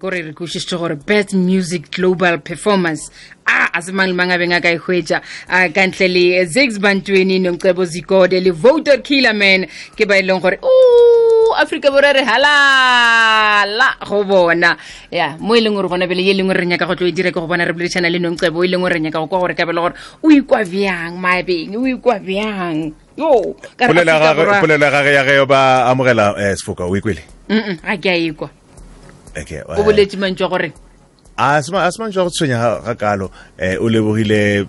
kore re kwešišitše gore best music global performance? A a se mang le mang a beng a ka e hwetša. A ka ntle le zix bantweni nomcebo zikode le voter killer man. Ke ba e leng gore o aforika borwa re halala go bona. Ya mo e leng gore gona bele ye lengwe re nyaka go tlo e dire ke go bona re boledišana le nomcebo e leng gore re nyaka go kwa gore ka bele gore o ikwa bjang mabeng o ikwa bjang? Yo ya gage ya ge ba amogela um sefoka o ikwele? Mm-mm, ke a ikwa uboletsi mantšwa goreng a se mantse go tshwenya ga kalo um o lebogile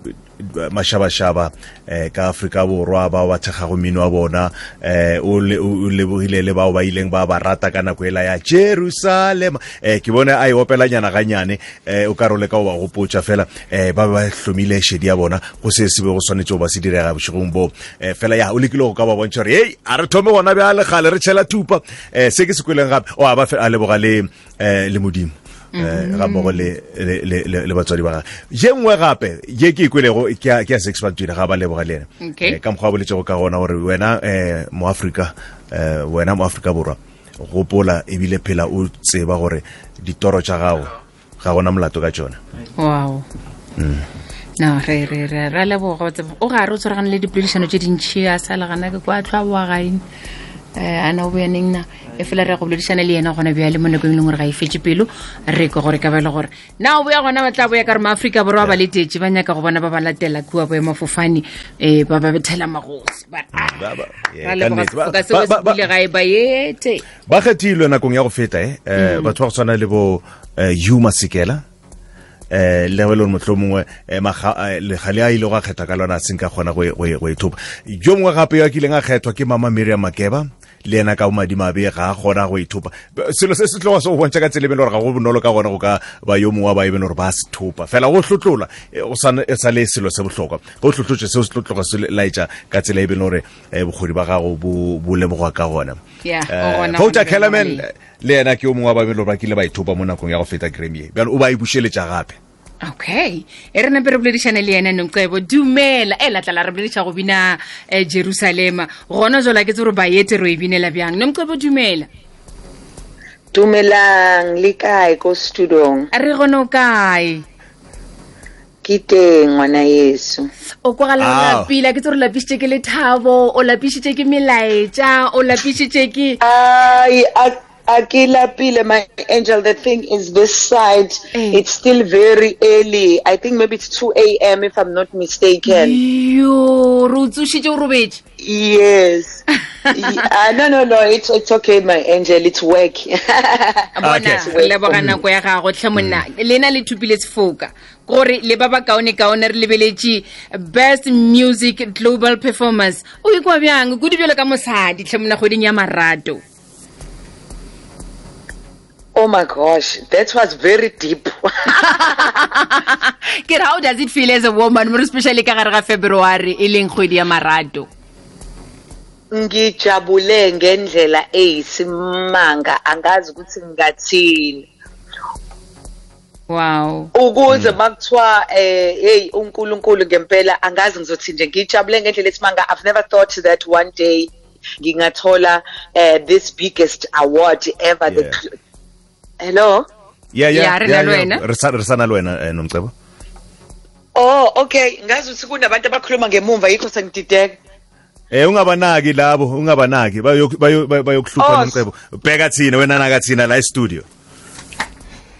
mashabashaba eh, ka aforika borwa ba thekgago mmino wa bona um o o lebogile le bao ba ileng ba ba rata ka nako ela ya jerusalema eh, ke bone a e opelanyana ganyane um o ka re o leka go ba gopotsa fela eh, ba ba hlomile shedi ya bona go se se be go tshwanetse o ba se direga bošegong boo. Eh, fela ya o lekile go ka ba bontšha gore ei a re thome gona bja legale re tšhela thupa. Um se ke se kweleng gape o a ba a leboga le eh, le modimo ga mmogo le batswadi ba gage ye nngwe gape ye ke ikwelego ke a sex bantwile ga ba leboga le ena Eh, ka mokgwa a boletsego ka gona gore wena um moafrika um wena moafrika borwa gopola ebile phela o tseba gore ditoro tša gago ga gona molato ka tsona wow. No re re re ra leboga wa o gare o tshwaragane le dipoledišano tše dintšhi a sa legana ke kwa tlhoa boa gaeng um ana o boyaneng na e fela re go boledišana le yena gona bja le mo nakong e leng gore ga e fetse pelo re ko gore ka bele gore na o boya gona ba tla boya ka re maaforika borwa ba letetše ba nyaka go bona ba ba latela kua boemafofane um ba ba bethela magosi ba ah, Ba- ba-. Ba- ba- ba- ba- ba ete ba kgethilwe nakong ya go feta e batho ba go tshwana le bo um sekela um le go e le gore motlho mongwe legale a ile go a kgetha ka lona a seng ka kgona go e- go e go e thopa jo mongwe gape yo a kileng a kgethwa ke mama miriam makeba le ena ka bomadimabe ga a kgona go ithopa selo se se tloga se go bontšha ka tsela e gore ga go bonolo ka gona go ka ba yo mongwe wa ba e gore ba se thopa fela go tlotlola o go sa e sa le selo se botlhokwa. Go tlotlotse seo se tlotloga se laetša ka tsela e bene gore bogodi ba gago bo lemogwa ka gona. Eh, o gona Kellerman le ena ke o mongwe wa babedi gore ba kile ba ithopa mo nakong ya go feta grammy e o ba e bušeletša gape okay. E re nape re boledišane le yena nocebo dumela. E latlala re bolediša go bina um jerusalema gona jola ke tse gore baete ro o e binela bjang. Nomcebo dumela. Dumelang. Le kae ko studong? Re gone o kae? Ke teng ngwana yeso o kwagala o lapile ke tse gore lapišitše ke lethabo o lapišitše ke melaetša o lapišitše ke ai a- a my angel the thing is this side. Mm. it's still very early. I think maybe it's 2 a.m if i'm not mistaken. Yo yes. Ah, no no no it's it's okay my angel it's work. Okay. re leboga nako ya gago tlhe lena le thupile sefoka. Gore le ba ba kaone-kaone re lebeletše best music global performance. O ikwa bjang? Kudu bjalo ka mosadi tlhe kgweding ya marato oh my gosh that was very deep. Re how does it feel as a woman more especially ka gare ga february e leng kgwedi ya marato. Ngijabule ngendlela eyisimanga angazi ukuthi ngingathini. Wow. Ukuze makuthiwa eh hey uNkulunkulu ngempela angazi ngizothi nje. Ngijabule ngendlela esimanga I've never thought that one day ngingathola uh, this biggest award ever Yeah. the Hello? Ya Ya, re na le wena. re sa- re sana le wena um nomcebo. Oh okay. Ngazi ukuthi kunabantu abakhuluma ngemumva yikho sengidideka um ungabanaki labo ungabanaki. Bayo- bayo- bayo- bayokuhlupha Oh, nomcebo. Bheka thina wena naka thina la estudio.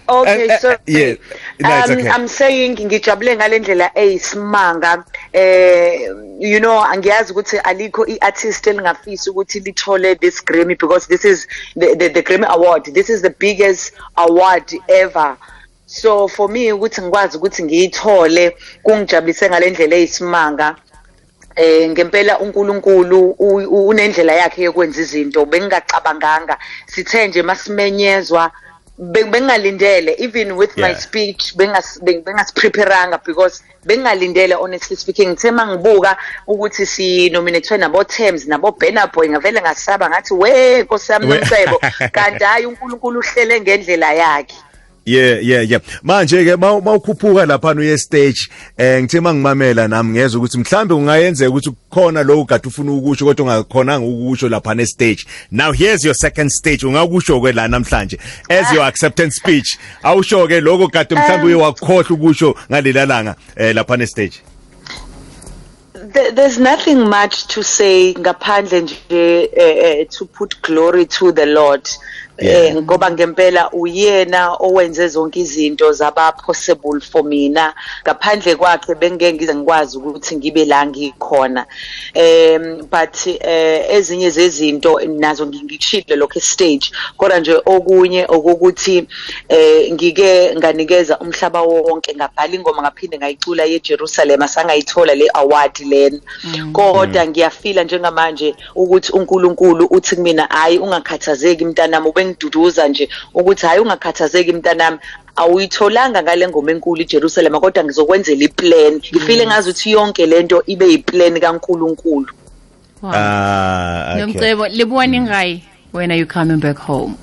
Okay Uh, so uh, yeah. It's um, okay. I'm saying ngijabule ngalendlela eyisimanga eh you know angiyazi ukuthi alikho iartist elingafisa ukuthi lithole this Grammy because this is the, the the Grammy award this is the biggest award ever so for me ukuthi ngikwazi ukuthi ngiyithole kungijabulise ngalendlela eyisimanga eh ngempela uNkulunkulu unendlela yakhe yokwenza izinto bengingacabanganga sithe nje masimenyezwa be- bengingalindele even with my Yeah. speech bengas beng- bengaspreparanga because bengingalindele honestly speaking. Ngithe mangibuka ukuthi si nominatwe nabo Thames nabo Burna Boy ngavele ngasaba ngathi we We- nomcebo. Kanti hayi uNkulunkulu uhlele ngendlela yakhe. Yeah yeah yeah. Manje ke mawukhuphuka lapha uye stage eh ngithe mangimamela nami ngezwe ukuthi mhlambe ungayenzeka ukuthi kukhona lo ukade ufuna ukusho kodwa ungakhonanga ukusho lapha ne stage. Now here's your second stage. Ungakusho ke la namhlanje. As your acceptance speech awusho ke lokho kade mhlambe uye wakhohlwa ukusho ngalela langa eh lapha ne stage. There- there's nothing much to say ngaphandle nje eh, eh, to put glory to the Lord. Yeah. Eh ngoba ngempela uyena owenze zonke izinto zaba possible for mina. Ngaphandle kwakhe bengeke ngize ngikwazi ukuthi ngibe la ngikhona. Um but eh ezinye zezinto nazo ngikushilo lokho stage kodwa nje okunye okokuthi eh ngike nganikeza umhlaba wonke ngabhala ingoma ngaphinde ngayicula yeJerusalem asangayithola le award lena. Kodwa ngiyafila njengamanje ukuthi uNkulunkulu uthi kumina hayi ungakhathazeki mntanami ubengiduduza nje ukuthi hayi ungakhathazeki mntanami awuyitholanga ngale ngoma enkulu iJerusalem kodwa ngizokwenzela iplan ngifile ngazi ukuthi yonke lento ibe yiplan kaNkulunkulu ah nomcebo libone ngai when are you coming back home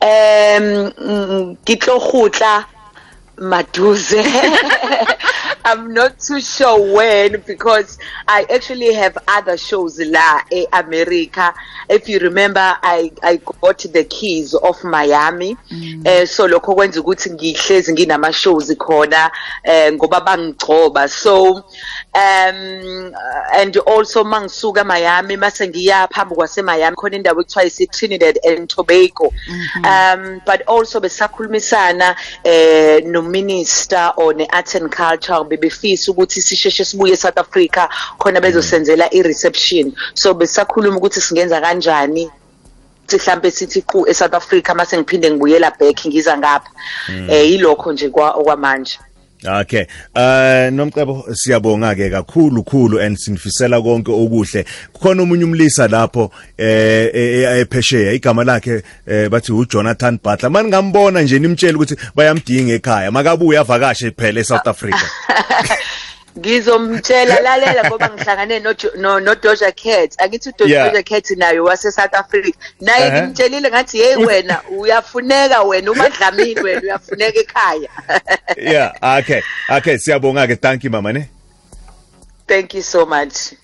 um mm, ke tlo gutla maduze I'm not too sure when because I actually have other shows la e America if you remember I I got the keys of Miami. Eh so lokho kwenza ukuthi ngihlezi nginama shows khona eh ngoba bangigcoba. So um and also mangisuka Miami mase ngiya phambi kwase Miami khona indawo ekuthiwa isi Trinidad and Tobago. Um but also besakhulumisana eh no minister on art and culture bebefisa ukuthi sisheshe sibuye South Africa khona bezosenzela i reception so besakhuluma ukuthi singenza kanjani ukuthi mhlambe sithi qu eSouth Africa mase ngiphinde ngibuyela back ngiza ngapha. Eh yilokho nje kwa okwamanje. Okay. Uh nomcebo siyabonga ke kakhulu khulu and sinifisela konke okuhle. Kukhona umunye umlisa lapho eh ephesheya igama lakhe eh bathi uJonathan Butler. Mani ngambona nje nimtshela ukuthi bayamdinga ekhaya. Makabuye avakashe phela eSouth Africa. ngizomtshela lalela ngoba ngihlangane no no, Doja Cat akithi yeah. Cat nayo wase South Africa naye Uh-huh. ngimtshelile ngathi hey wena uyafuneka wena umadlamini wena uyafuneka ekhaya yeah, okay. Okay, siyabonga ke. Thank you mama ne. thank you so much